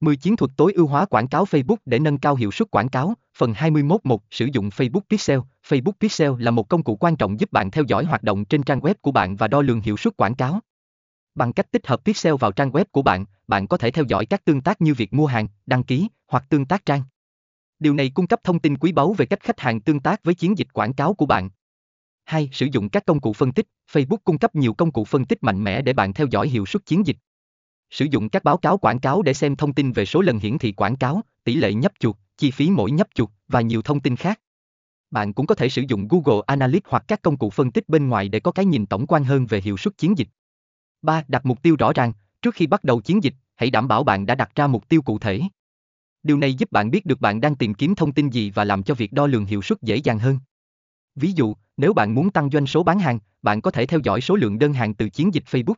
10 chiến thuật tối ưu hóa quảng cáo Facebook để nâng cao hiệu suất quảng cáo. Phần 21.1 Sử dụng Facebook Pixel. Facebook Pixel là một công cụ quan trọng giúp bạn theo dõi hoạt động trên trang web của bạn và đo lường hiệu suất quảng cáo. Bằng cách tích hợp Pixel vào trang web của bạn, bạn có thể theo dõi các tương tác như việc mua hàng, đăng ký hoặc tương tác trang. Điều này cung cấp thông tin quý báu về cách khách hàng tương tác với chiến dịch quảng cáo của bạn. 2. Sử dụng các công cụ phân tích. Facebook cung cấp nhiều công cụ phân tích mạnh mẽ để bạn theo dõi hiệu suất chiến dịch. Sử dụng các báo cáo quảng cáo để xem thông tin về số lần hiển thị quảng cáo, tỷ lệ nhấp chuột, chi phí mỗi nhấp chuột và nhiều thông tin khác. Bạn cũng có thể sử dụng Google Analytics hoặc các công cụ phân tích bên ngoài để có cái nhìn tổng quan hơn về hiệu suất chiến dịch. 3. Đặt mục tiêu rõ ràng, trước khi bắt đầu chiến dịch, hãy đảm bảo bạn đã đặt ra mục tiêu cụ thể. Điều này giúp bạn biết được bạn đang tìm kiếm thông tin gì và làm cho việc đo lường hiệu suất dễ dàng hơn. Ví dụ, nếu bạn muốn tăng doanh số bán hàng, bạn có thể theo dõi số lượng đơn hàng từ chiến dịch Facebook.